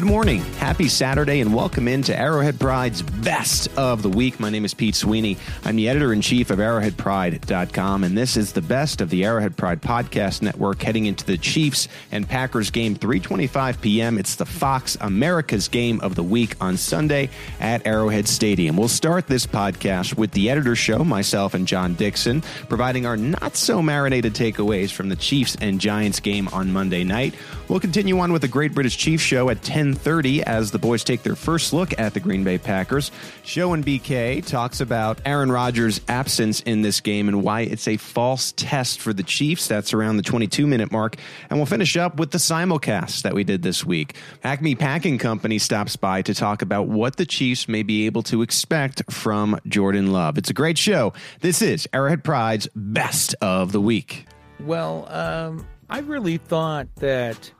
Good morning. Happy Saturday and welcome into Arrowhead Pride's best of the week. My name is Pete Sweeney. I'm the editor in chief of arrowheadpride.com, and this is the best of the Arrowhead Pride podcast network heading into the Chiefs and Packers game 3:25 p.m. It's the Fox America's game of the week on Sunday at Arrowhead Stadium. We'll start this podcast with the editor show, myself and John Dixon, providing our not so marinated takeaways from the Chiefs and Giants game on Monday night. We'll continue on with the Great British Chiefs show at 10:30 as the boys take their first look at the Green Bay Packers. Show and BK talks about Aaron Rodgers' absence in this game and why it's a false test for the Chiefs. That's around the 22 minute mark, and we'll finish up with the simulcast that we did this week. Acme Packing Company stops by to talk about what the Chiefs may be able to expect from Jordan Love. It's a great show. This is Arrowhead Pride's best of the week. Well, um, I really thought that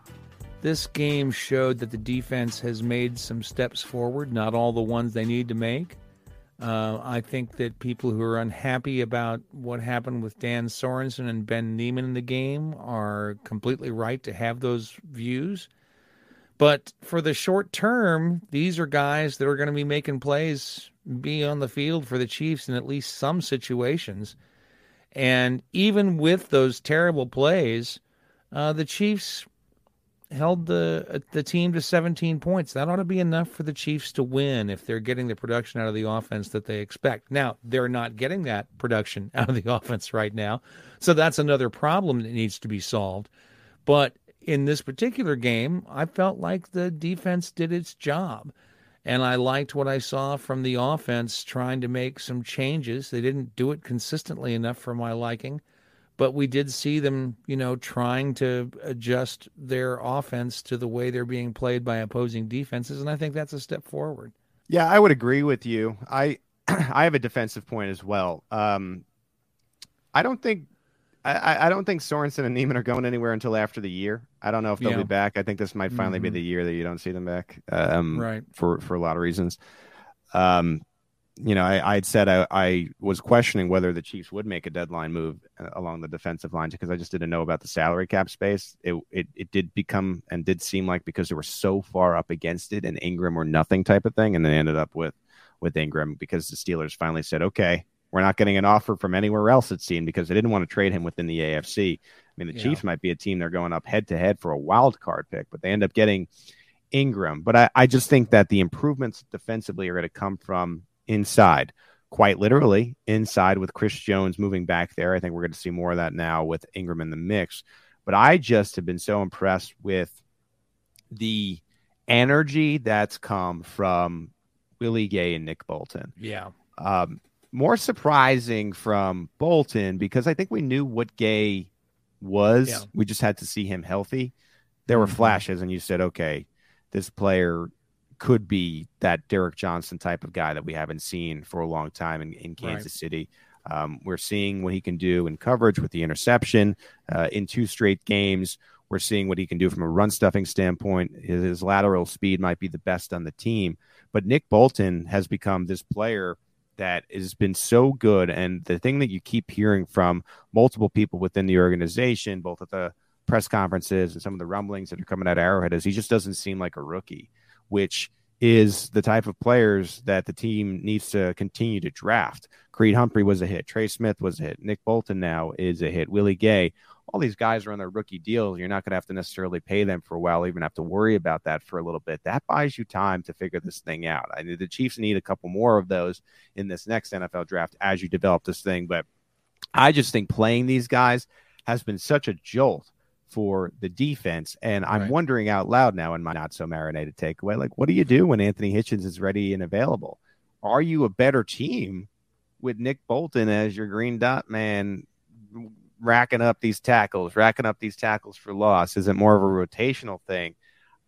this game showed that the defense has made some steps forward, not all the ones they need to make. Uh, I think that people who are unhappy about what happened with Dan Sorensen and Ben Niemann in the game are completely right to have those views. But for the short term, these are guys that are going to be making plays, be on the field for the Chiefs in at least some situations. And even with those terrible plays, uh, the Chiefs held the uh, the team to 17 points. That ought to be enough for the Chiefs to win if they're getting the production out of the offense that they expect. Now, they're not getting that production out of the offense right now. So that's another problem that needs to be solved. But in this particular game, I felt like the defense did its job. And I liked what I saw from the offense trying to make some changes. They didn't do it consistently enough for my liking but we did see them, you know, trying to adjust their offense to the way they're being played by opposing defenses, and I think that's a step forward. Yeah, I would agree with you. I I have a defensive point as well. Um, I don't think I, I don't think Sorensen and Niemann are going anywhere until after the year. I don't know if they'll yeah. be back. I think this might finally mm-hmm. be the year that you don't see them back. Um, right. For for a lot of reasons. Um, you know, I, I'd said I, I, was questioning whether the Chiefs would make a deadline move uh, along the defensive line because I just didn't know about the salary cap space. It, it it did become and did seem like because they were so far up against it and Ingram or nothing type of thing, and they ended up with with Ingram because the Steelers finally said, okay, we're not getting an offer from anywhere else. It seemed because they didn't want to trade him within the AFC. I mean, the yeah. Chiefs might be a team they're going up head to head for a wild card pick, but they end up getting Ingram. But I, I just think that the improvements defensively are going to come from inside, quite literally inside with Chris Jones moving back there. I think we're going to see more of that now with Ingram in the mix. But I just have been so impressed with the energy that's come from Willie Gay and Nick Bolton. Yeah. Um, more surprising from Bolton because I think we knew what Gay was. Yeah. We just had to see him healthy. There were mm-hmm. flashes, and you said, okay, this player could be that Derrick Johnson type of guy that we haven't seen for a long time in, in Kansas right. City. Um, we're seeing what he can do in coverage with the interception uh, in two straight games. We're seeing what he can do from a run stuffing standpoint. His, his, lateral speed might be the best on the team. But Nick Bolton has become this player that has been so good. And the thing that you keep hearing from multiple people within the organization, both at the press conferences and some of the rumblings that are coming out of Arrowhead, is he just doesn't seem like a rookie which is the type of players that the team needs to continue to draft. Creed Humphrey was a hit. Trey Smith was a hit. Nick Bolton now is a hit. Willie Gay. All these guys are on their rookie deals. You're not going to have to necessarily pay them for a while, even have to worry about that for a little bit. That buys you time to figure this thing out. I mean, the Chiefs need a couple more of those in this next NFL draft as you develop this thing. But I just think playing these guys has been such a jolt for the defense. And I'm right. wondering out loud now in my not so marinated takeaway, like, what do you do when Anthony Hitchens is ready and available? Are you a better team with Nick Bolton as your green dot man, racking up these tackles, racking up these tackles for loss? Is it more of a rotational thing?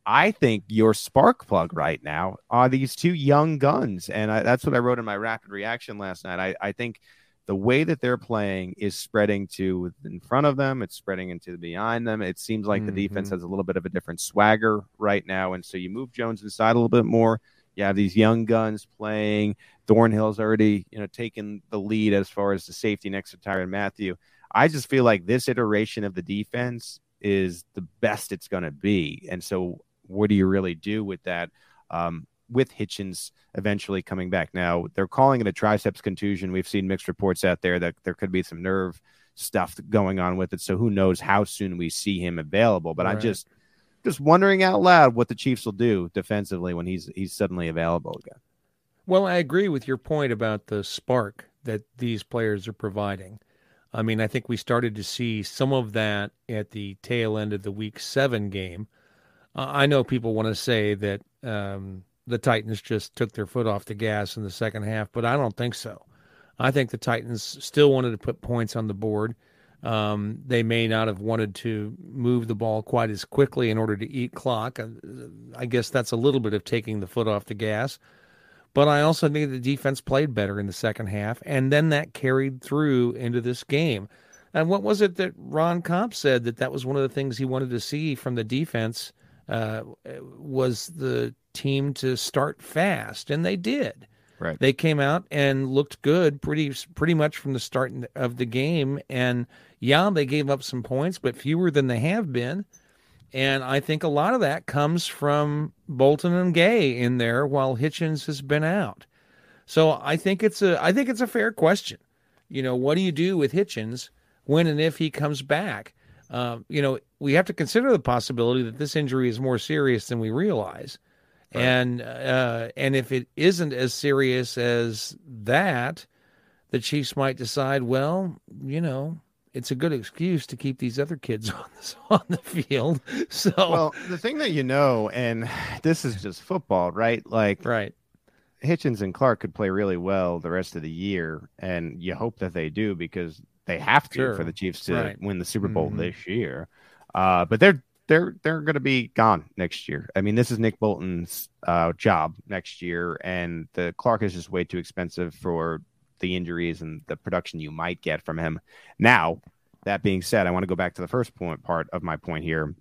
I think your spark plug right now are these two young guns. And I, that's what I wrote in my rapid reaction last night. I, I think the way that they're playing is spreading to in front of them, it's spreading into behind them. It seems like mm-hmm. the defense mm-hmm. has a little bit of a different swagger right now. And so you move Jones inside a little bit more. You have these young guns playing. Thornhill's already, you know, taken the lead as far as the safety next to Tyrann Mathieu. I just feel like this iteration of the defense is the best it's going to be. And so what do you really do with that? Um, with Hitchens eventually coming back. Now they're calling it a triceps contusion. We've seen mixed reports out there that there could be some nerve stuff going on with it. So who knows how soon we see him available? But right. I'm just just wondering out loud what the Chiefs will do defensively when he's he's suddenly available again. Well, I agree with your point about the spark that these players are providing. I mean, I think we started to see some of that at the tail end of the Week Seven game uh, I know people want to say that um, the Titans just took their foot off the gas in the second half, but I don't think so. I think the Titans still wanted to put points on the board. Um, they may not have wanted to move the ball quite as quickly in order to eat clock. Uh, I guess that's a little bit of taking the foot off the gas. But I also think the defense played better in the second half, and then that carried through into this game. And what was it that Ron Kopp said that that was one of the things he wanted to see from the defense uh, was the team to start fast, and they did. Right. They came out and looked good pretty pretty much from the start of the game, and yeah, they gave up some points, but fewer than they have been. And I think a lot of that comes from Bolton and Gay in there while Hitchens has been out. So I think it's a I think it's a fair question. You know, what do you do with Hitchens when and if he comes back? Um, you know, we have to consider the possibility that this injury is more serious than we realize. Right. And uh, and if it isn't as serious as that, the Chiefs might decide, well, you know, it's a good excuse to keep these other kids on the, on the field. So, well, the thing that you know, and this is just football, right? Like, right. Hitchens and Clark could play really well the rest of the year, and you hope that they do because they have to sure. for the Chiefs to right. win the Super Bowl mm-hmm. this year. Uh, but they're they're they're going to be gone next year. I mean, this is Nick Bolton's uh, job next year, and the Clark is just way too expensive for the injuries and the production you might get from him. Now, that being said, I want to go back to the first point part of my point here.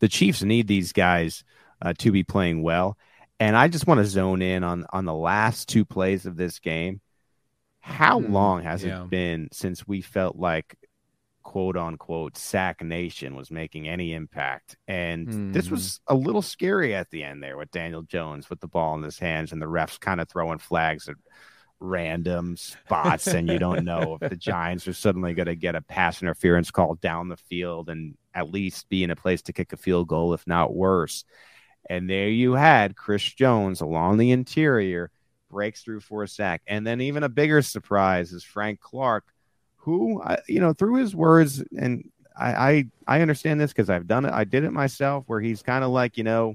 The Chiefs need these guys uh, to be playing well, and I just want to zone in on on the last two plays of this game how mm, long has yeah. it been since we felt like quote unquote sack nation was making any impact and mm. this was a little scary at the end there with daniel jones with the ball in his hands and the refs kind of throwing flags at random spots and you don't know if the giants are suddenly going to get a pass interference call down the field and at least be in a place to kick a field goal if not worse and there you had chris jones along the interior breaks through for a sack. And then even a bigger surprise is Frank Clark, who, I, you know, through his words, and I, I, I understand this because I've done it. I did it myself where he's kind of like, you know,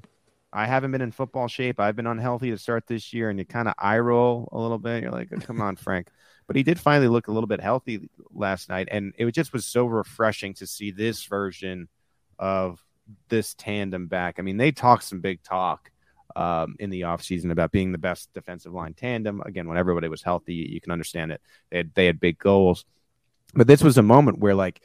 I haven't been in football shape. I've been unhealthy to start this year. And you kind of eye roll a little bit. You're like, oh, come on, Frank. But he did finally look a little bit healthy last night. And it just was so refreshing to see this version of this tandem back. I mean, they talked some big talk um, in the offseason about being the best defensive line tandem. Again, when everybody was healthy, you can understand it. They had, they had big goals. But this was a moment where, like,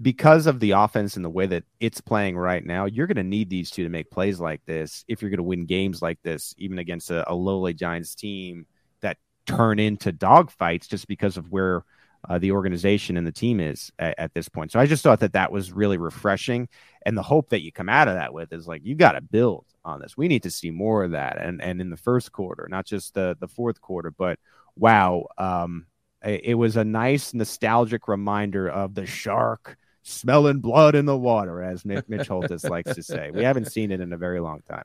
because of the offense and the way that it's playing right now, you're going to need these two to make plays like this if you're going to win games like this, even against a, a lowly Giants team that turn into dogfights just because of where uh, the organization and the team is at, at, this point. So I just thought that that was really refreshing. And the hope that you come out of that with is like, you got to build on this. We need to see more of that. And, and in the first quarter, not just the, the fourth quarter, but wow. Um, it, was a nice nostalgic reminder of the shark smelling blood in the water, as Mitch, Holthus likes to say. We haven't seen it in a very long time.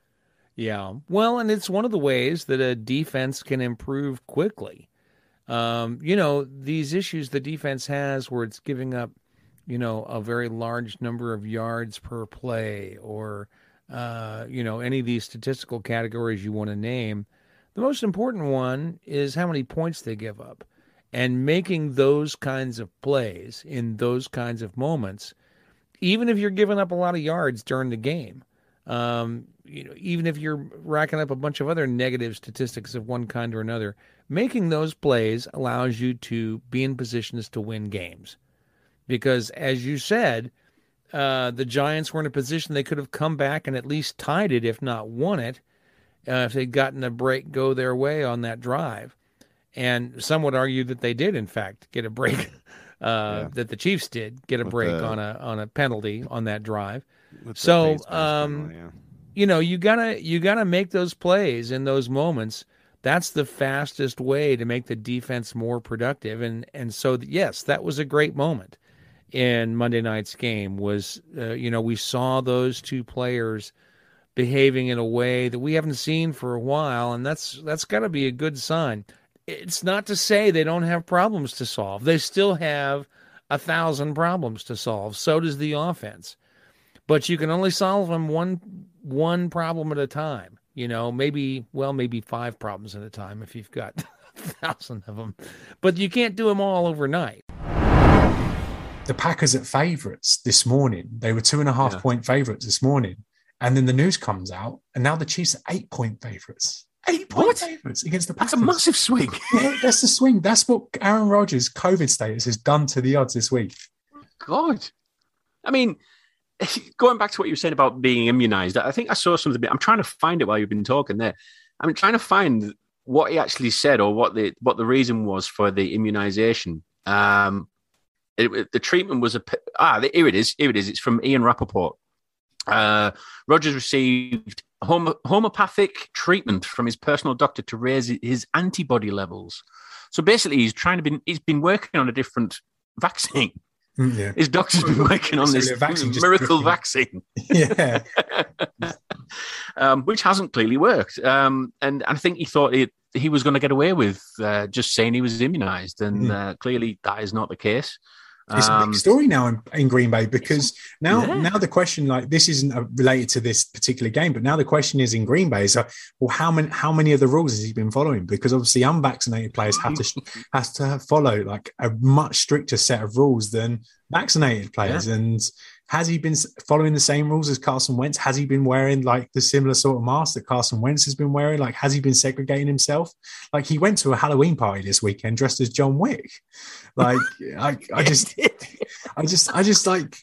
Yeah. Well, and it's one of the ways that a defense can improve quickly. Um, you know, these issues the defense has where it's giving up you know, a very large number of yards per play or, uh, you know, any of these statistical categories you want to name. The most important one is how many points they give up. And making those kinds of plays in those kinds of moments, even if you're giving up a lot of yards during the game, um, you know, even if you're racking up a bunch of other negative statistics of one kind or another, making those plays allows you to be in positions to win games. Because as you said, uh, the Giants were in a position they could have come back and at least tied it, if not won it, uh, if they'd gotten a break go their way on that drive. And some would argue that they did, in fact, get a break. Uh, yeah. That the Chiefs did get a With break the, on a on a penalty on that drive. So, um, yeah. you know, you gotta you gotta make those plays in those moments. That's the fastest way to make the defense more productive. And and so yes, that was a great moment in Monday night's game. Was uh, you know we saw those two players behaving in a way that we haven't seen for a while, and that's that's got to be a good sign. It's not to say they don't have problems to solve. They still have a thousand problems to solve. So does the offense but you can only solve them one one problem at a time. You know, maybe well, maybe five problems at a time if you've got a thousand of them, but you can't do them all overnight. The Packers at favourites this morning. They were two and a half yeah. point favourites this morning, and then the news comes out, and now the Chiefs are eight point favourites. Eight point favourites against the Packers. That's a massive swing. that's the swing. That's what Aaron Rodgers' COVID status has done to the odds this week. God, I mean, going back to what you were saying about being immunized, I think I saw something. I'm trying to find it while you've been talking there. I'm trying to find what he actually said or what the what the reason was for the immunization. Um, it, the treatment was a ah here it is here it is. It's from Ian Rapoport. Uh, Rodgers received hom- homeopathic treatment from his personal doctor to raise his antibody levels. So basically, he's trying to be he's been working on a different vaccine. Mm, yeah. His doctor's been working on this vaccine, miracle vaccine. Yeah. um, which hasn't clearly worked. Um, and I think he thought it, he was going to get away with uh, just saying he was immunized. And mm. uh, clearly that is not the case. It's um, a big story now in, in Green Bay because now yeah. now the question like this isn't uh, related to this particular game, but now the question is in Green Bay is uh, well how many how many of the rules has he been following? Because obviously unvaccinated players have to has to follow like a much stricter set of rules than vaccinated players, yeah. and has he been following the same rules as Carson Wentz? Has he been wearing like the similar sort of mask that Carson Wentz has been wearing? Like, has he been segregating himself? Like, he went to a Halloween party this weekend dressed as John Wick. Like, I, I just, I just, I just like,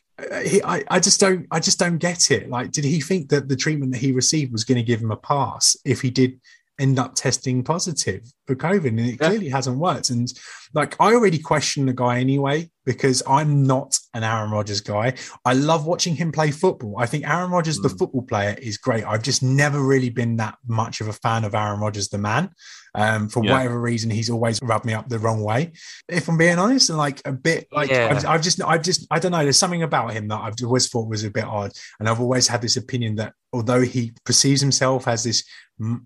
he, I, I just don't, I just don't get it. Like, did he think that the treatment that he received was going to give him a pass if he did end up testing positive for COVID, and it yeah. clearly hasn't worked. And like, I already question the guy anyway because I'm not an Aaron Rodgers guy. I love watching him play football. I think Aaron Rodgers, mm. the football player, is great. I've just never really been that much of a fan of Aaron Rodgers, the man. Um, for yeah. whatever reason, he's always rubbed me up the wrong way. If I'm being honest, and like a bit like yeah. I've, I've, just, I've just, I don't know. There's something about him that I've always thought was a bit odd, and I've always had this opinion that although he perceives himself as this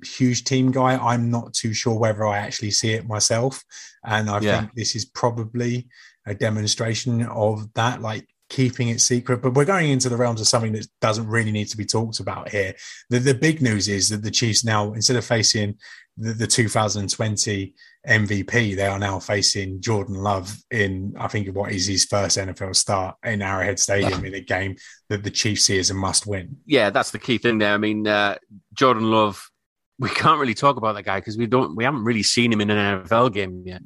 huge team guy, I'm not too sure whether I actually see it myself. And I yeah. think this is probably a demonstration of that. Like keeping it secret. But we're going into the realms of something that doesn't really need to be talked about here. The, the big news is that the Chiefs now, instead of facing the, the 2020 MVP, they are now facing Jordan Love in, I think, what is his first NFL start in Arrowhead Stadium in a game that the Chiefs see as a must win. Yeah, that's the key thing there. I mean, uh, Jordan Love, we can't really talk about that guy because we don't, we haven't really seen him in an NFL game yet.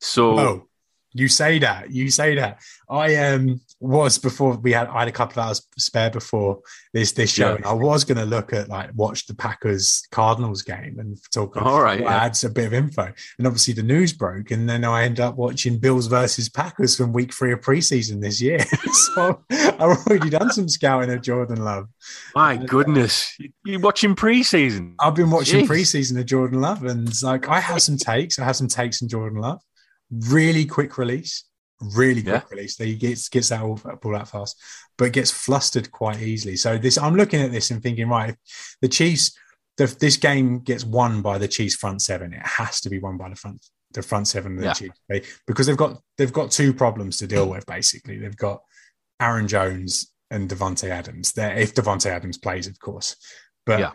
So, oh, you say that, you say that. I um was before we had I had a couple of hours spare before this this show, yeah. and I was going to look at like watch the Packers Cardinals game and talk. All right, yeah. add a bit of info, and obviously the news broke, and then I end up watching Bills versus Packers from Week Three of preseason this year. so I've already done some scouting of Jordan Love. My and, goodness, uh, you watching preseason? I've been watching Jeez. preseason of Jordan Love, and like I have some takes. I have some takes in Jordan Love. Really quick release really quick yeah. release. He gets gets that all ball out fast, but gets flustered quite easily. So this, I'm looking at this and thinking, right, the Chiefs, the, this game gets won by the Chiefs front seven. It has to be won by the front the front seven of the yeah. Chiefs because they've got they've got two problems to deal with. Basically, they've got Aaron Jones and Davante Adams. There, if Davante Adams plays, of course. But yeah.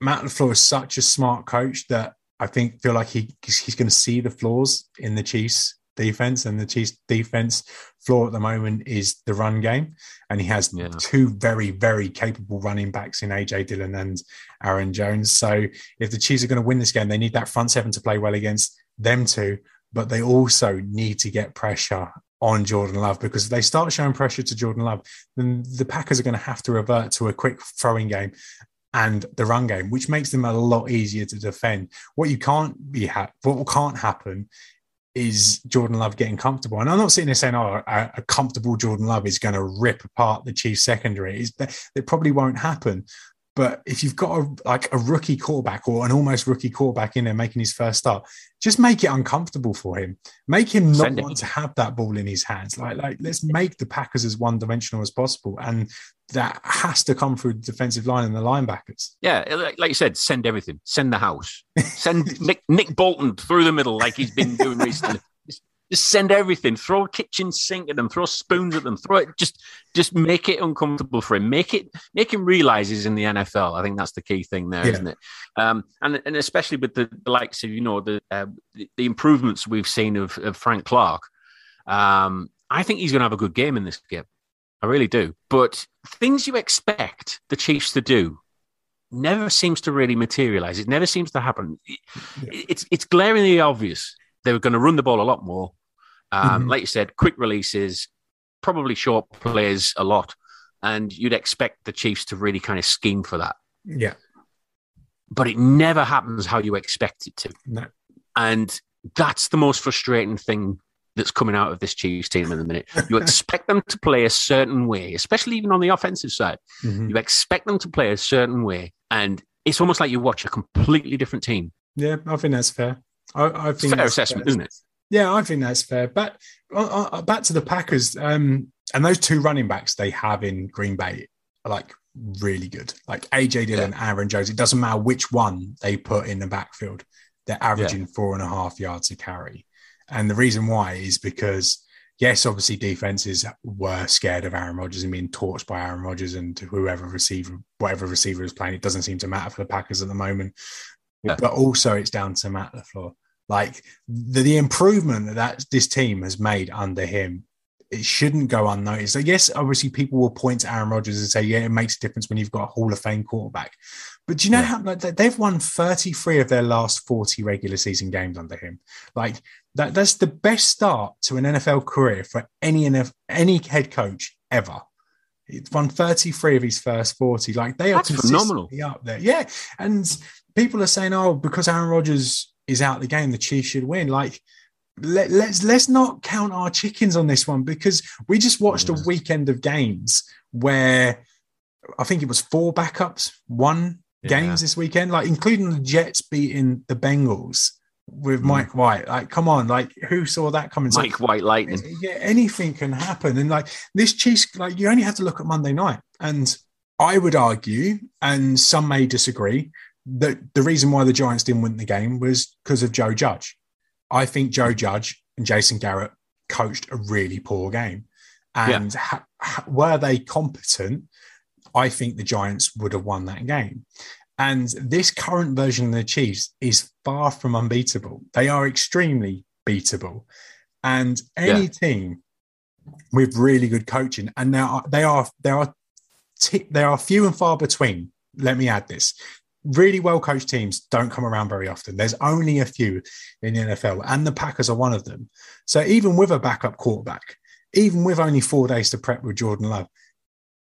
Matt LaFleur is such a smart coach that I think feel like he he's going to see the flaws in the Chiefs defense, and the Chiefs defense flaw at the moment is the run game, and he has yeah. two very very capable running backs in AJ Dillon and Aaron Jones. So if the Chiefs are going to win this game, they need that front seven to play well against them two, but they also need to get pressure on Jordan Love because if they start showing pressure to Jordan Love, then the Packers are going to have to revert to a quick throwing game and the run game, which makes them a lot easier to defend. What you can't be ha- what can't happen is Jordan Love getting comfortable. And I'm not sitting there saying, oh, a, a comfortable Jordan Love is going to rip apart the Chiefs secondary. it probably won't happen. But if you've got a, like a rookie quarterback or an almost rookie quarterback in there making his first start, just make it uncomfortable for him. Make him not Send want it. to have that ball in his hands. Like, like let's make the Packers as one dimensional as possible. And that has to come through the defensive line and the linebackers. Yeah, like you said, send everything. Send the house. Send Nick, Nick Bolton through the middle like he's been doing recently. Just send everything. Throw a kitchen sink at them. Throw spoons at them. Throw it. Just, just make it uncomfortable for him. Make it, make him realize he's in the NFL. I think that's the key thing there, yeah. not it? Um, and and especially with the, the likes of you know the uh, the, the, improvements we've seen of, of Frank Clark. Um, I think he's going to have a good game in this game. I really do. But things you expect the Chiefs to do never seems to really materialize. It never seems to happen. It's it's glaringly obvious they were going to run the ball a lot more. Um, mm-hmm. Like you said, quick releases, probably short plays a lot, and you'd expect the Chiefs to really kind of scheme for that. Yeah, but it never happens how you expect it to. No. And that's the most frustrating thing that's coming out of this Chiefs team in the minute. You expect them to play a certain way, especially even on the offensive side. Mm-hmm. You expect them to play a certain way, and it's almost like you watch a completely different team. Yeah, I think that's fair. I, I think fair assessment, fair. isn't it? Yeah, I think that's fair. But uh, uh, back to the Packers, um, and those two running backs they have in Green Bay are like really good. Like AJ Dillon, yeah. Aaron Jones. It doesn't matter which one they put in the backfield; they're averaging yeah. four and a half yards a carry. And the reason why is because yes, obviously defenses were scared of Aaron Rodgers and being torched by Aaron Rodgers and whoever receiver, whatever receiver is playing. It doesn't seem to matter for the Packers at the moment. Yeah. But also, it's down to Matt LaFleur. Like the, the improvement that, this team has made under him, it shouldn't go unnoticed. I guess obviously people will point to Aaron Rodgers and say, yeah, it makes a difference when you've got a Hall of Fame quarterback. But do you know yeah. how like, they've won 33 of their last 40 regular season games under him? Like that, that's the best start to an NFL career for any NFL, any head coach ever. He's won 33 of his first 40. Like they are phenomenal up there. Yeah. And people are saying, oh, because Aaron Rodgers is out the game, the Chiefs should win. Like, let, let's let's not count our chickens on this one because we just watched a weekend of games where I think it was four backups, one yeah. games this weekend, like including the Jets beating the Bengals with mm. Mike White. Like, come on, like who saw that coming? Mike so, White lightning. Yeah, anything can happen. And like this Chiefs, like you only have to look at Monday night. And I would argue, and some may disagree, the the reason why the Giants didn't win the game was because of Joe Judge. I think Joe Judge and Jason Garrett coached a really poor game, and yeah. ha, ha, were they competent, I think the Giants would have won that game. And this current version of the Chiefs is far from unbeatable. They are extremely beatable, and any yeah. team with really good coaching, and now they are they are t- they are few and far between. Let me add this: really well coached teams don't come around very often. There's only a few in the NFL, and the Packers are one of them. So even with a backup quarterback, even with only four days to prep with Jordan Love,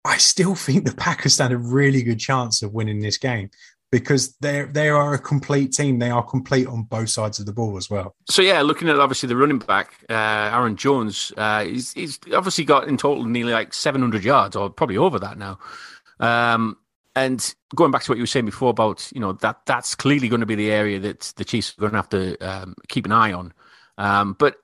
I still think the Packers stand a really good chance of winning this game because they they are a complete team. They are complete on both sides of the ball as well. So yeah, looking at obviously the running back, uh, Aaron Jones, uh, he's, he's obviously got in total nearly like 700 yards, or probably over that now. Um, and going back to what you were saying before about you know that that's clearly going to be the area that the Chiefs are going to have to um, keep an eye on. Um, but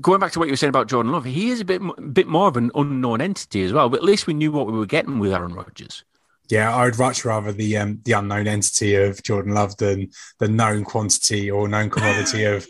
going back to what you were saying about Jordan Love, he is a bit bit more of an unknown entity as well. But at least we knew what we were getting with Aaron Rodgers. Yeah, I would much rather the um, the unknown entity of Jordan Love than the known quantity or known commodity of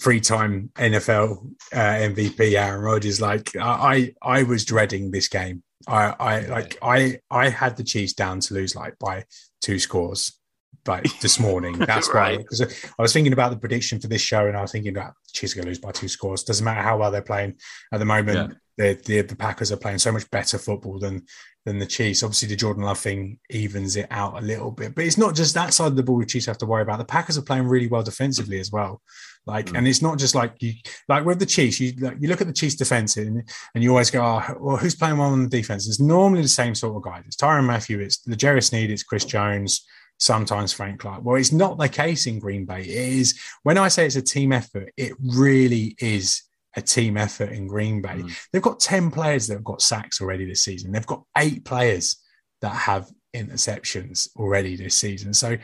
three-time NFL uh, MVP Aaron Rodgers. Like I, I was dreading this game. I, I like I, I had the Chiefs down to lose like by two scores like this morning. That's right. why because I was thinking about the prediction for this show, and I was thinking that Chiefs are going to lose by two scores. Doesn't matter how well they're playing at the moment. Yeah. The, the the Packers are playing so much better football than than the Chiefs. Obviously, the Jordan Love thing evens it out a little bit, but it's not just that side of the ball the Chiefs have to worry about. The Packers are playing really well defensively as well. Like, mm. and it's not just like you like with the Chiefs. You like, you look at the Chiefs defense and, and you always go, oh, well, who's playing well on the defense? It's normally the same sort of guys. It's Tyrann Mathieu, it's the L'Jarius Sneed, it's Chris Jones sometimes Frank Clark. Well, it's not the case in Green Bay. It is when I say it's a team effort, it really is a team effort in Green Bay. Mm. They've got 10 players that have got sacks already this season. They've got eight players that have interceptions already this season. So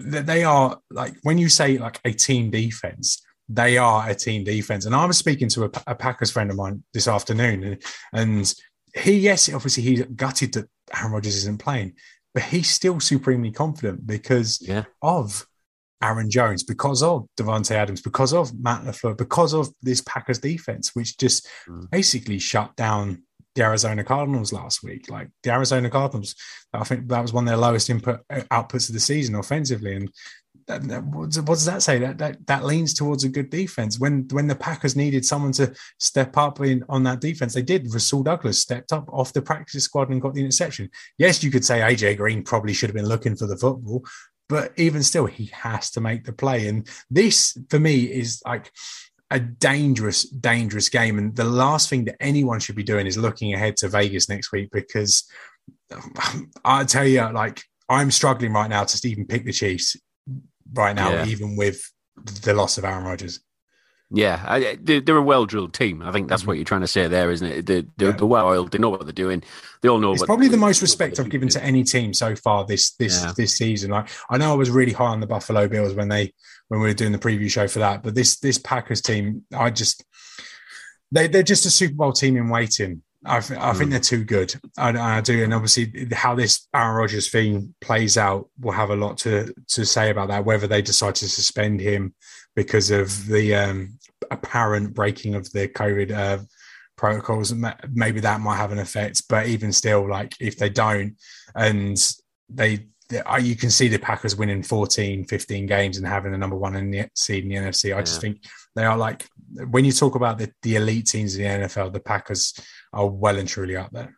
they are like when you say like a team defense, they are a team defense. And I was speaking to a, a Packers friend of mine this afternoon, and, and he, yes, obviously he's gutted that Aaron Rodgers isn't playing, but he's still supremely confident because yeah. of Aaron Jones, because of Davante Adams, because of Matt LaFleur, because of this Packers defense, which just mm. basically shut down the Arizona Cardinals last week. Like the Arizona Cardinals, I think that was one of their lowest input outputs of the season offensively, and that, that, what, does that say? That, that that leans towards a good defense. When when the Packers needed someone to step up in on that defense, they did. Rasul Douglas stepped up off the practice squad and got the interception. Yes, you could say AJ Green probably should have been looking for the football, but even still, he has to make the play. And this, for me, is like a dangerous, dangerous game. And the last thing that anyone should be doing is looking ahead to Vegas next week because I tell you, like I'm struggling right now to even pick the Chiefs right now, yeah. even with the loss of Aaron Rodgers. Yeah, I, they're, a well drilled team. I think that's mm-hmm. what you're trying to say there, isn't it? They're, they're, yeah. they're well oiled. They know what they're doing. They all know. It's probably the most respect I've given to any team so far this this yeah. this season. Like I know I was really high on the Buffalo Bills when they when we were doing the preview show for that, but this this Packers team, I just they they're just a Super Bowl team in waiting. I, th- I think mm. they're too good. I, I, do, and obviously how this Aaron Rodgers thing plays out will have a lot to to say about that. Whether they decide to suspend him because of the um, apparent breaking of the COVID uh, protocols, maybe that might have an effect. But even still, like if they don't, and they, they you can see the Packers winning 14, 15 games and having the number one in the seed in the NFC. I yeah. just think they are like when you talk about the, the elite teams in the NFL, the Packers are well and truly out there.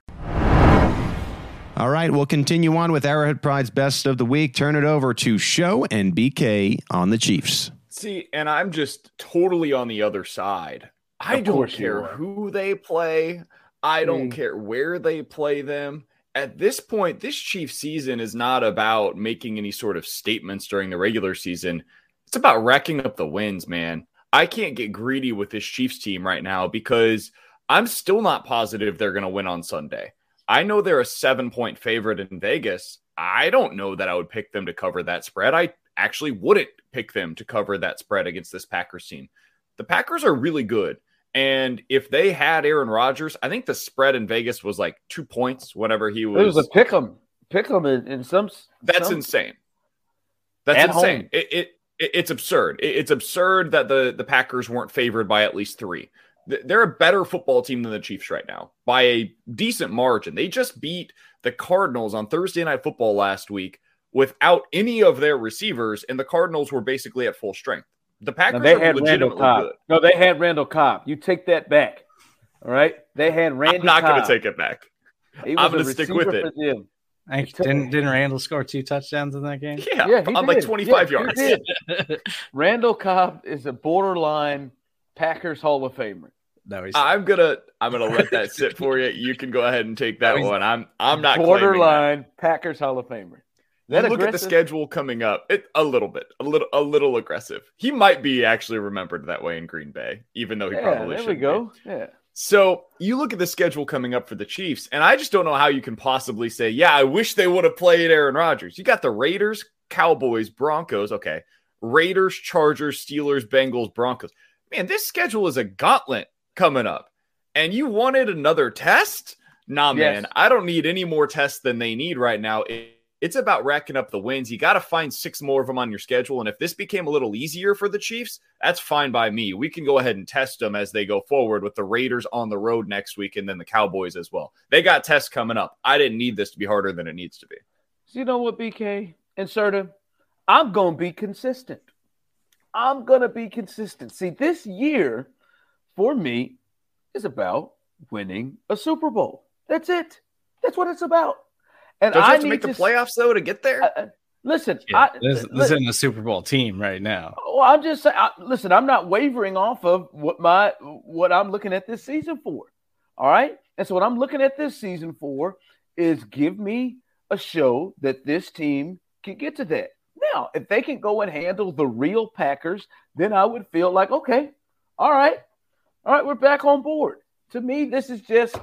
All right, we'll continue on with Arrowhead Pride's best of the week. Turn it over to Show and BK on the Chiefs. See, and I'm just totally on the other side. I don't care who they play. I don't mm. care where they play them. At this point, this Chief season is not about making any sort of statements during the regular season. It's about racking up the wins, man. I can't get greedy with this Chiefs team right now because – I'm still not positive they're going to win on Sunday. I know they're a seven point favorite in Vegas. I don't know that I would pick them to cover that spread. I actually wouldn't pick them to cover that spread against this Packers team. The Packers are really good. And if they had Aaron Rodgers, I think the spread in Vegas was like two points whenever he was. It was a pick 'em, pick 'em in, in some. That's some... insane. That's insane. It, it, it, it's absurd. It, it's absurd that the the Packers weren't favored by at least three they're a better football team than the Chiefs right now by a decent margin. They just beat the Cardinals on Thursday Night Football last week without any of their receivers, and the Cardinals were basically at full strength. The Packers they had Randall Cobb. Good. No, they had Randall Cobb. You take that back. All right, they had Randall. I'm not going to take it back. I'm going to stick with it. Didn't didn't Randall score two touchdowns in that game? Yeah, yeah on did. like 25 yeah, yards. Randall Cobb is a borderline Packers Hall of Famer. No, he's I'm gonna I'm gonna let that sit for you. You can go ahead and take that one. I'm I'm not borderline Packers Hall of Famer. That look aggressive? at the schedule coming up. It a little bit, a little, a little aggressive. He might be actually remembered that way in Green Bay, even though he yeah, probably should. There we go. Be. Yeah. So you look at the schedule coming up for the Chiefs, and I just don't know how you can possibly say, "Yeah, I wish they would have played Aaron Rodgers." You got the Raiders, Cowboys, Broncos. Okay, Raiders, Chargers, Steelers, Bengals, Broncos. Man, this schedule is a gauntlet coming up, and you wanted another test? Nah, man, I don't need any more tests than they need right now. It's about racking up the wins. You got to find six more of them on your schedule. And if this became a little easier for the Chiefs, that's fine by me. We can go ahead and test them as they go forward with the Raiders on the road next week and then the Cowboys as well. They got tests coming up. I didn't need this to be harder than it needs to be. So you know what, BK and Serda? I'm going to be consistent. I'm going to be consistent. See, this year for me is about winning a Super Bowl. That's it. That's what it's about. And Don't you I have to make to, the playoffs though to get there. Uh, listen, yeah, I, this, this isn't a Super Bowl team right now. Well, I'm just saying. Listen, I'm not wavering off of what my what I'm looking at this season for. All right, and so what I'm looking at this season for is give me a show that this team can get to that. Now, if they can go and handle the real Packers, then I would feel like okay, all right, all right, we're back on board. To me, this is just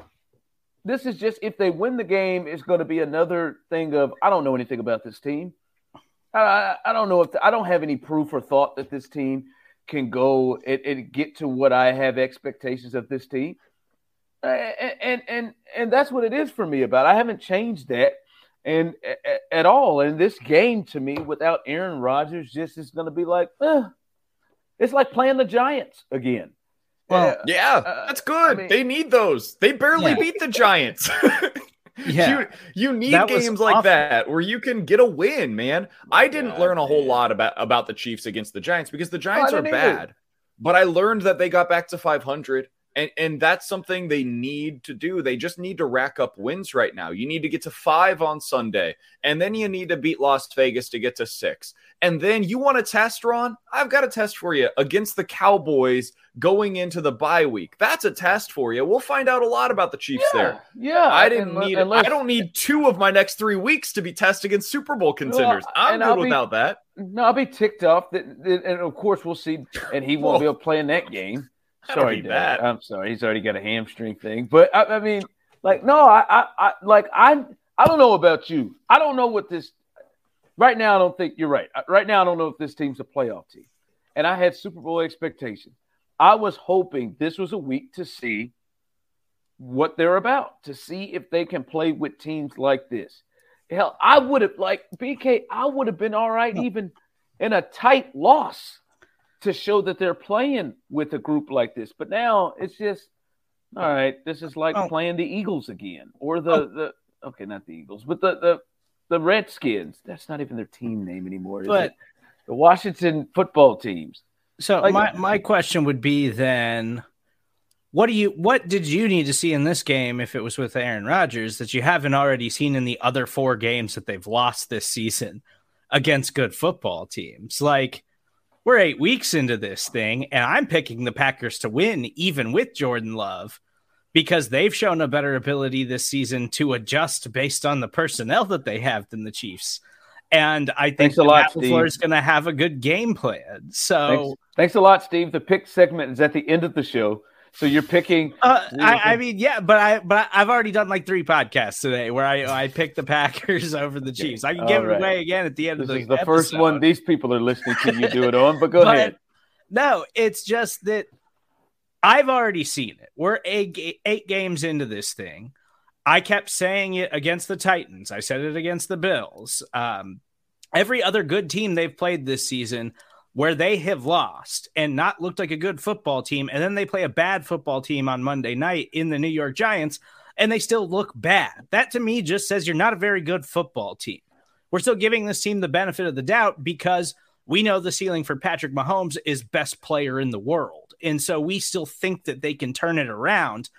this is just if they win the game, it's going to be another thing of I don't know anything about this team. I, I don't know if I don't have any proof or thought that this team can go and, and get to what I have expectations of this team, and, and and and that's what it is for me about. I haven't changed that and at all. And this game to me, without Aaron Rodgers, just is going to be like, eh, it's like playing the Giants again. Well, uh, yeah, uh, that's good. I mean, they need those. They barely yeah. beat the Giants. yeah, you, you need that games like awful. that where you can get a win, man. I didn't God, learn a whole man. lot about about the Chiefs against the Giants because the Giants oh, are bad. Either. But I learned that they got back to 500 and and that's something they need to do. They just need to rack up wins right now. You need to get to 5 on Sunday and then you need to beat Las Vegas to get to 6. And then you want a test Ron? I've got a test for you against the Cowboys going into the bye week. That's a test for you. We'll find out a lot about the Chiefs yeah, there. Yeah. I didn't need unless, I don't need two of my next 3 weeks to be tested against Super Bowl contenders. Well, I'm good without that. No, I'll be ticked off that, and of course we'll see and he won't be able to play in that game. Sorry, Dad. I'm sorry. He's already got a hamstring thing. But I, I mean, like, no, I, I, I, like, I, I don't know about you. I don't know what this. Right now, I don't think you're right. Uh, right now, I don't know if this team's a playoff team. And I had Super Bowl expectations. I was hoping this was a week to see what they're about, to see if they can play with teams like this. Hell, I would have like BK. I would have been all right even in a tight loss to show that they're playing with a group like this. But now it's just all right. This is like oh. playing the Eagles again, or the oh. the okay, not the Eagles, but the the the Redskins. That's not even their team name anymore. but the Washington football teams. So like, my my question would be then. What do you what did you need to see in this game if it was with Aaron Rodgers that you haven't already seen in the other four games that they've lost this season against good football teams? Like we're eight weeks into this thing, and I'm picking the Packers to win, even with Jordan Love, because they've shown a better ability this season to adjust based on the personnel that they have than the Chiefs. And I think thanks a lot, is going to have a good game plan. So thanks, thanks a lot, Steve. The pick segment is at the end of the show. So you're picking. Uh, I, I, mean, yeah, but I but I've already done like three podcasts today where I I picked the Packers over the Chiefs. I can give right. it away again at the end this of the. This Is the episode. first one these people are listening to you do it on, but go but, ahead. No, it's just that I've already seen it. We're eight, eight games into this thing. I kept saying it against the Titans. I said it against the Bills. Um, every other good team they've played this season where they have lost and not looked like a good football team, and then they play a bad football team on Monday night in the New York Giants, and they still look bad. That to me just says you're not a very good football team. We're still giving this team the benefit of the doubt because we know the ceiling for Patrick Mahomes is best player in the world. And so we still think that they can turn it around.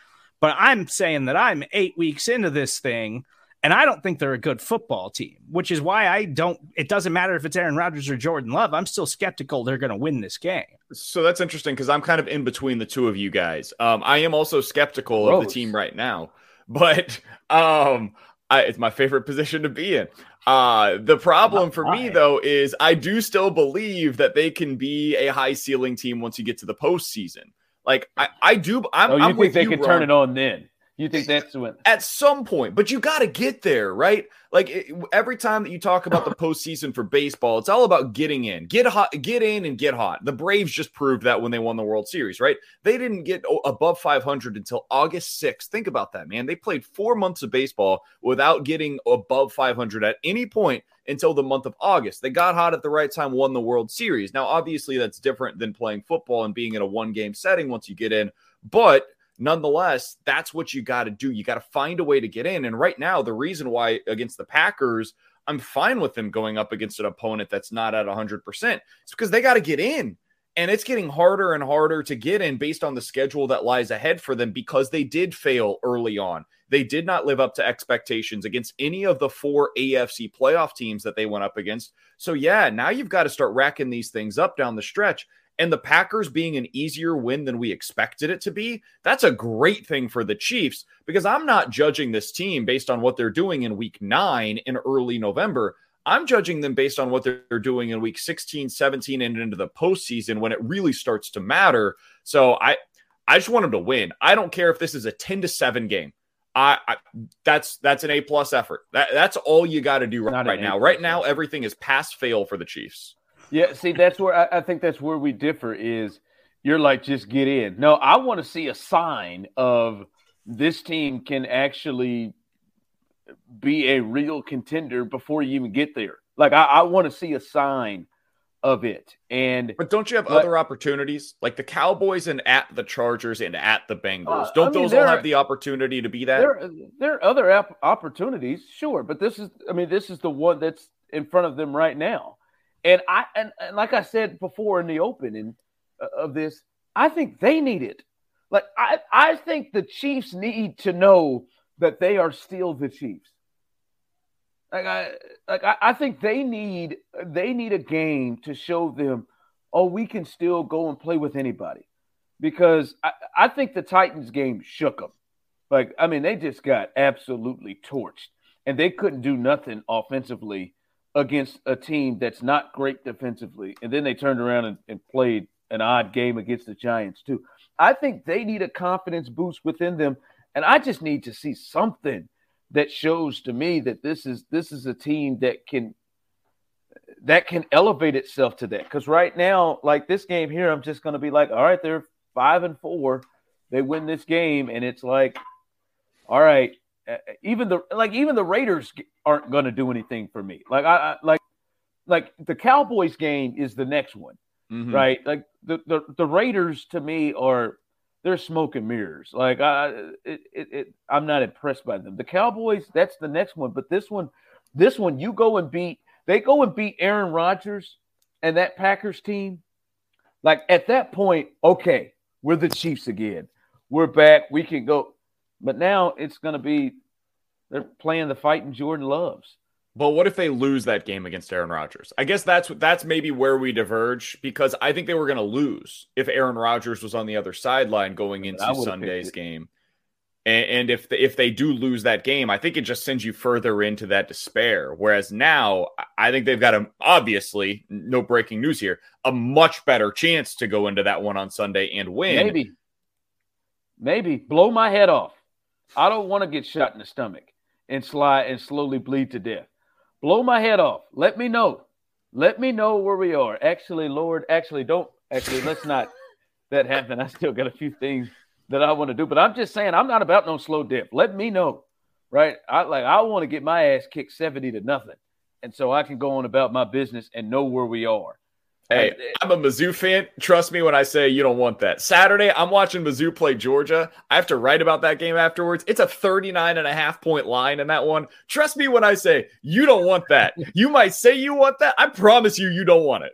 But I'm saying that I'm eight weeks into this thing and I don't think they're a good football team, which is why I don't. It doesn't matter if it's Aaron Rodgers or Jordan Love. I'm still skeptical they're going to win this game. So that's interesting because I'm kind of in between the two of you guys. Um, I am also skeptical Gross. of the team right now, but um, I, it's my favorite position to be in. Uh, the problem for me though is I do still believe that they can be a high ceiling team once you get to the postseason. Like I, I do. I'm, oh, you I'm think they you, can Ron. turn it on then? You think that's when at some point, but you got to get there, right? Like it, every time that you talk about the postseason for baseball, it's all about getting in, get hot, get in, and get hot. The Braves just proved that when they won the World Series, right? They didn't get above 500 until August 6th. Think about that, man. They played four months of baseball without getting above 500 at any point until the month of August. They got hot at the right time, won the World Series. Now, obviously, that's different than playing football and being in a one game setting once you get in, but nonetheless, that's what you got to do. You got to find a way to get in. And right now, the reason why against the Packers, I'm fine with them going up against an opponent that's not at 100%. It's because they got to get in. And it's getting harder and harder to get in based on the schedule that lies ahead for them because they did fail early on. They did not live up to expectations against any of the four AFC playoff teams that they went up against. So, yeah, now you've got to start racking these things up down the stretch and the Packers being an easier win than we expected it to be, that's a great thing for the Chiefs because I'm not judging this team based on what they're doing in week nine in early November. I'm judging them based on what they're doing in week 16, 17, and into the postseason when it really starts to matter. So I I just want them to win. I don't care if this is a 10 to 7 game. I, I that's that's an A plus effort. That, that's all you got to do right, right now. Right now, everything is pass fail for the Chiefs. Yeah, see, that's where I, I think that's where we differ. Is you're like just get in. No, I want to see a sign of this team can actually be a real contender before you even get there. Like I, I want to see a sign of it. And but don't you have but, other opportunities like the Cowboys and at the Chargers and at the Bengals? Uh, don't I mean, those all have the opportunity to be that? There, there are other opportunities, sure, but this is I mean this is the one that's in front of them right now. And I and, and like I said before in the opening of this, I think they need it. Like I, I think the Chiefs need to know that they are still the Chiefs. Like I like I, I think they need they need a game to show them, oh, we can still go and play with anybody. Because I, I think the Titans game shook them. Like, I mean, they just got absolutely torched. And they couldn't do nothing offensively against a team that's not great defensively, and then they turned around and, and played an odd game against the Giants too. I think they need a confidence boost within them, and I just need to see something that shows to me that this is this is a team that can that can elevate itself to that. Because right now, like this game here, I'm just going to be like, all right, they're five and four, they win this game, and it's like, all right, even the like even the Raiders aren't going to do anything for me. Like I, I, like like the Cowboys game is the next one, mm-hmm. right? Like the, the the Raiders to me are they're smoke and mirrors. Like I it, it, it, I'm not impressed by them. The Cowboys that's the next one, but this one this one you go and beat they go and beat Aaron Rodgers and that Packers team. Like at that point, okay, we're the Chiefs again. We're back. We can go. But now it's going to be they're playing the fighting Jordan loves. But what if they lose that game against Aaron Rodgers? I guess that's that's maybe where we diverge because I think they were going to lose if Aaron Rodgers was on the other sideline going into Sunday's game. And, and if the, if they do lose that game, I think it just sends you further into that despair. Whereas now, I think they've got a obviously no breaking news here, a much better chance to go into that one on Sunday and win. Maybe, maybe blow my head off. I don't want to get shot in the stomach and slide and slowly bleed to death. Blow my head off. Let me know. Let me know where we are. Actually, Lord, actually, don't actually let's not that happen. I still got a few things that I want to do, but I'm just saying I'm not about no slow dip. Let me know. Right? I like I want to get my ass kicked 70 to nothing. And so I can go on about my business and know where we are. Hey, I'm a Mizzou fan. Trust me when I say you don't want that. Saturday, I'm watching Mizzou play Georgia. I have to write about that game afterwards. It's a 39 and a half point line in that one. Trust me when I say you don't want that. You might say you want that. I promise you, you don't want it.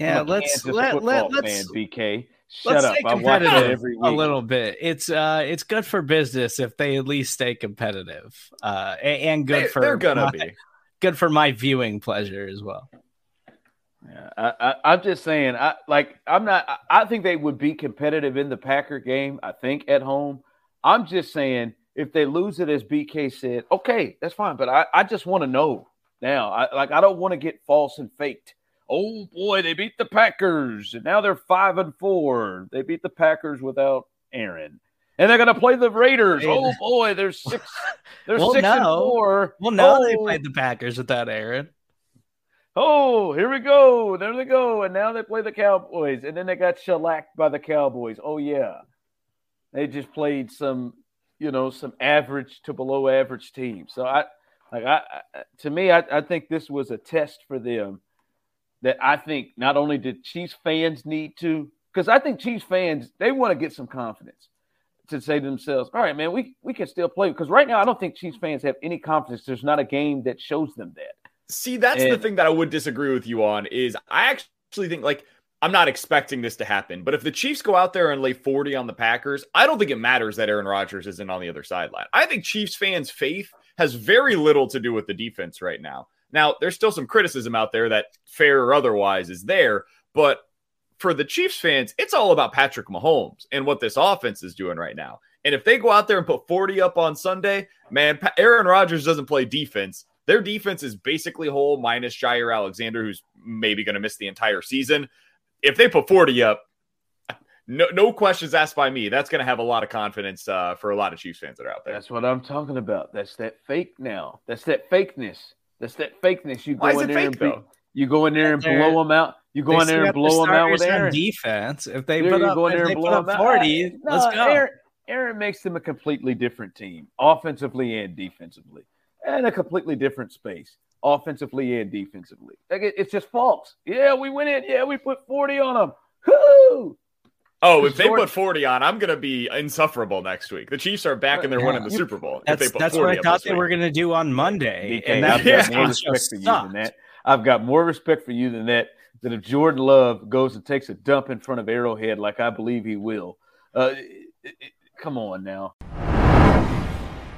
Yeah, let's let, let, let's man, BK. Shut let's up. Stay competitive every week. a little bit. It's uh it's good for business if they at least stay competitive. Uh and, good they, for they're gonna my, be good for my viewing pleasure as well. Yeah, I, I, am just saying. I like. I'm not. I think they would be competitive in the Packer game. I think at home. I'm just saying if they lose it, as BK said, okay, that's fine. But I, I just want to know now. I like. I don't want to get false and faked. Oh boy, they beat the Packers, and now they're five and four. They beat the Packers without Aaron, and they're going to play the Raiders. Oh boy, there's six. There's well, six no. and four. Well, now oh. they played the Packers without Aaron. Oh, here we go. There they go. And now they play the Cowboys. And then they got shellacked by the Cowboys. Oh, yeah. They just played some, you know, some average to below average team. So I like I, I to me, I, I think this was a test for them that I think not only did Chiefs fans need to, because I think Chiefs fans, they want to get some confidence to say to themselves, all right, man, we, we can still play. Because right now, I don't think Chiefs fans have any confidence. There's not a game that shows them that. See, that's and, the thing that I would disagree with you on is I actually think like I'm not expecting this to happen, but if the Chiefs go out there and lay 40 on the Packers, I don't think it matters that Aaron Rodgers isn't on the other sideline. I think Chiefs fans' faith has very little to do with the defense right now. Now, there's still some criticism out there that fair or otherwise is there, but for the Chiefs fans, it's all about Patrick Mahomes and what this offense is doing right now. And if they go out there and put 40 up on Sunday, man, Aaron Rodgers doesn't play defense. Their defense is basically whole, minus Jaire Alexander, who's maybe going to miss the entire season. If they put 40 up, no, no questions asked by me. That's going to have a lot of confidence uh, for a lot of Chiefs fans that are out there. That's what I'm talking about. That's that fake now. That's that fakeness. That's that fakeness. You go Why in there fake, and though? you go in there and blow them out. You go in there and blow them out with Aaron. defense. If they There put up, go in there and blow them out. forty, No, let's go. Aaron, Aaron makes them a completely different team, offensively and defensively, and a completely different space, offensively and defensively. Like it, it's just false. Yeah, we went in. Yeah, we put forty on them. Whoo! Oh, if they put 40 on, I'm going to be insufferable next week. The Chiefs are back and they're Yeah. winning the Super Bowl. if That's they that's what I up thought they week. were going to do on Monday, BK, and that I've got more respect for you than that. I've got more respect for you than that. That if Jordan Love goes and takes a dump in front of Arrowhead, like I believe he will, uh, it- it- come on now.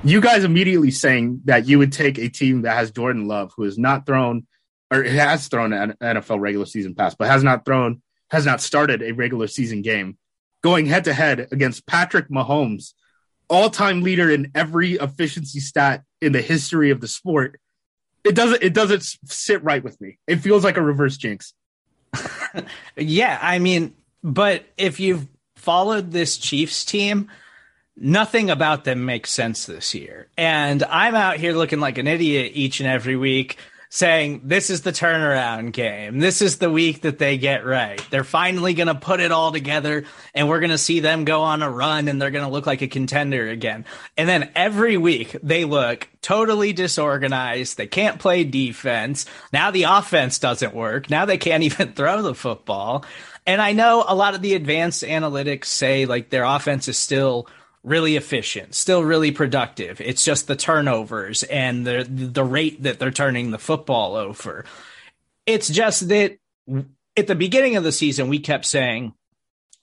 You guys immediately saying that you would take a team that has Jordan Love, who has not thrown or has thrown an NFL regular season pass, but has not thrown, has not started a regular season game, going head to head against Patrick Mahomes, all time leader in every efficiency stat in the history of the sport. It doesn't. It doesn't sit right with me. It feels like a reverse jinx. Yeah, I mean, but if you've followed this Chiefs team, nothing about them makes sense this year. And I'm out here looking like an idiot each and every week saying this is the turnaround game. This is the week that they get right. They're finally going to put it all together and we're going to see them go on a run and they're going to look like a contender again. And then every week they look totally disorganized. They can't play defense. Now the offense doesn't work. Now they can't even throw the football. And I know a lot of the advanced analytics say like their offense is still really efficient, still really productive. It's just the turnovers and the the rate that they're turning the football over. It's just that at the beginning of the season we kept saying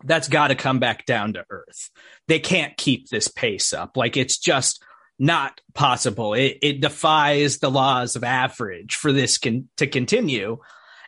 that's got to come back down to earth. They can't keep this pace up. Like it's just not possible. It, it defies the laws of average for this con- to continue.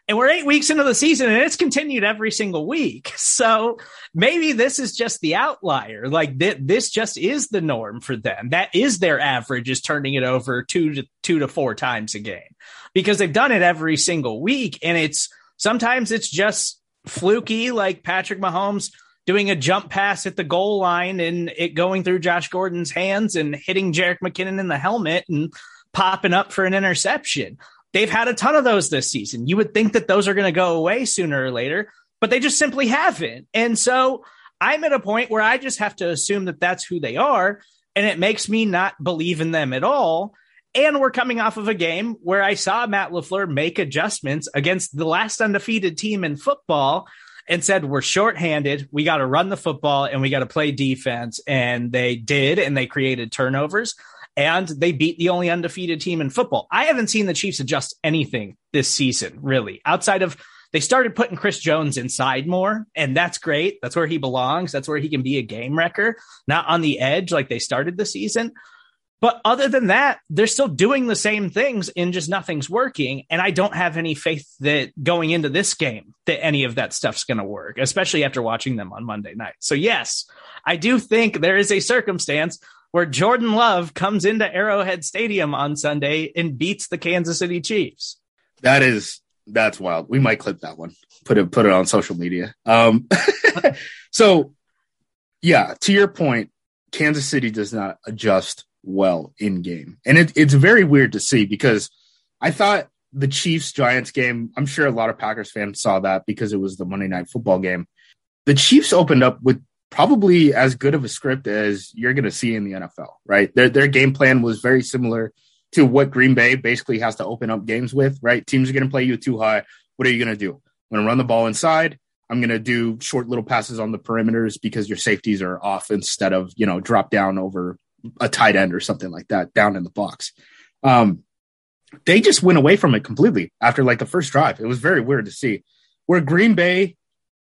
And we're eight weeks into the season and it's continued every single week. So maybe this is just the outlier. Like th- this just is the norm for them. That is their average is turning it over two to two to four times a game because they've done it every single week. And it's sometimes it's just fluky, like Patrick Mahomes doing a jump pass at the goal line and it going through Josh Gordon's hands and hitting Jerick McKinnon in the helmet and popping up for an interception. They've had a ton of those this season. You would think that those are going to go away sooner or later, but they just simply haven't. And so I'm at a point where I just have to assume that that's who they are. And it makes me not believe in them at all. And we're coming off of a game where I saw Matt LaFleur make adjustments against the last undefeated team in football and said, We're shorthanded. We got to run the football and we got to play defense. And they did, and they created turnovers and they beat the only undefeated team in football. I haven't seen the Chiefs adjust anything this season, really, outside of they started putting Chris Jones inside more, and that's great. That's where he belongs. That's where he can be a game wrecker, not on the edge like they started the season. But other than that, they're still doing the same things and just nothing's working. And I don't have any faith that going into this game that any of that stuff's going to work, especially after watching them on Monday night. So yes, I do think there is a circumstance where Jordan Love comes into Arrowhead Stadium on Sunday and beats the Kansas City Chiefs. That is that's wild. We might clip that one. Put it put it on social media. Um so yeah, to your point, Kansas City does not adjust well in game. And it, it's very weird to see because I thought the Chiefs Giants game, I'm sure a lot of Packers fans saw that because it was the Monday night football game. The Chiefs opened up with probably as good of a script as you're going to see in the NFL, right? Their, their game plan was very similar to what Green Bay basically has to open up games with, right? Teams are going to play you too high. What are you going to do? I'm going to run the ball inside. I'm going to do short little passes on the perimeters because your safeties are off instead of, you know, drop down over a tight end or something like that down in the box. Um, they just went away from it completely after like the first drive. It was very weird to see. Where Green Bay,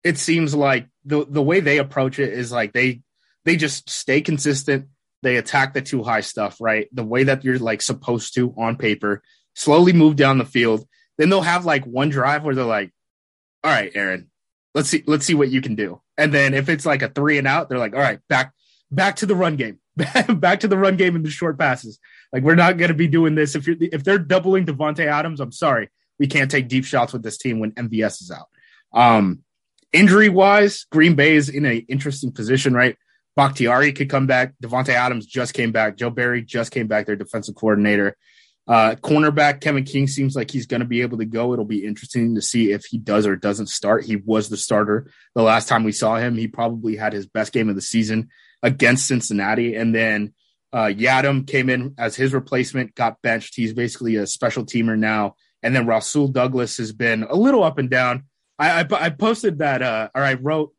it seems like the the way they approach it is like they they just stay consistent. They attack the too high stuff, right? The way that you're like supposed to on paper, slowly move down the field. Then they'll have like one drive where they're like, all right, Aaron, let's see, let's see what you can do. And then if it's like a three and out, they're like, all right, back, back to the run game, back to the run game and the short passes. Like we're not going to be doing this. If you're, if they're doubling Davante Adams, I'm sorry, we can't take deep shots with this team when MVS is out. Um, injury wise, Green Bay is in an interesting position, right? Bakhtiari could come back. Davante Adams just came back. Joe Barry just came back, their defensive coordinator. Uh, cornerback Kevin King seems like he's going to be able to go. It'll be interesting to see if he does or doesn't start. He was the starter the last time we saw him. He probably had his best game of the season against Cincinnati. And then uh, Yiadom came in as his replacement, got benched. He's basically a special teamer now. And then Rasul Douglas has been a little up and down. I, I, I posted that, uh, or I wrote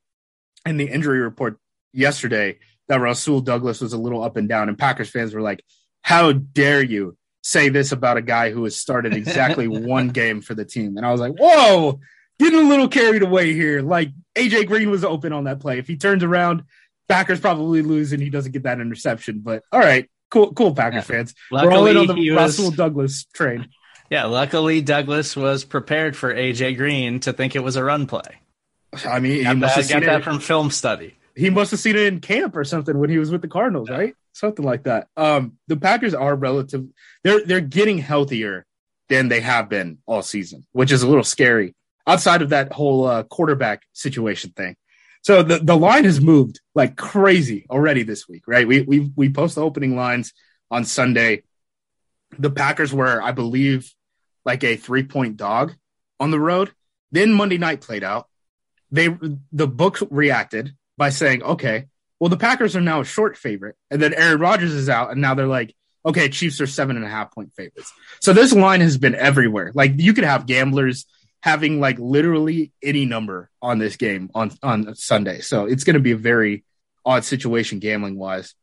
in the injury report yesterday that Rasul Douglas was a little up and down, and Packers fans were like, "How dare you say this about a guy who has started exactly one game for the team?" And I was like, "Whoa, getting a little carried away here. Like AJ Green was open on that play. If he turns around, Packers probably lose, and he doesn't get that interception. But all right, cool, cool, Packers yeah. fans. Luckily, We're all in on the was... Rasul Douglas train." Yeah, luckily Douglas was prepared for AJ Green to think it was a run play. I mean, he must that, have got that from film study he must have seen it in camp or something when he was with the Cardinals, right? Something like that. Um, the Packers are relative. They're they're getting healthier than they have been all season, which is a little scary. Outside of that whole uh, quarterback situation thing, so the, the line has moved like crazy already this week, right? We we we post the opening lines on Sunday. The Packers were, I believe, like a three point dog on the road. Then Monday night played out. They the book reacted by saying, okay, well, the Packers are now a short favorite, and then Aaron Rodgers is out, and now they're like, okay, Chiefs are seven and a half point favorites. So this line has been everywhere. Like you could have gamblers having like literally any number on this game on on Sunday. So it's going to be a very odd situation gambling wise.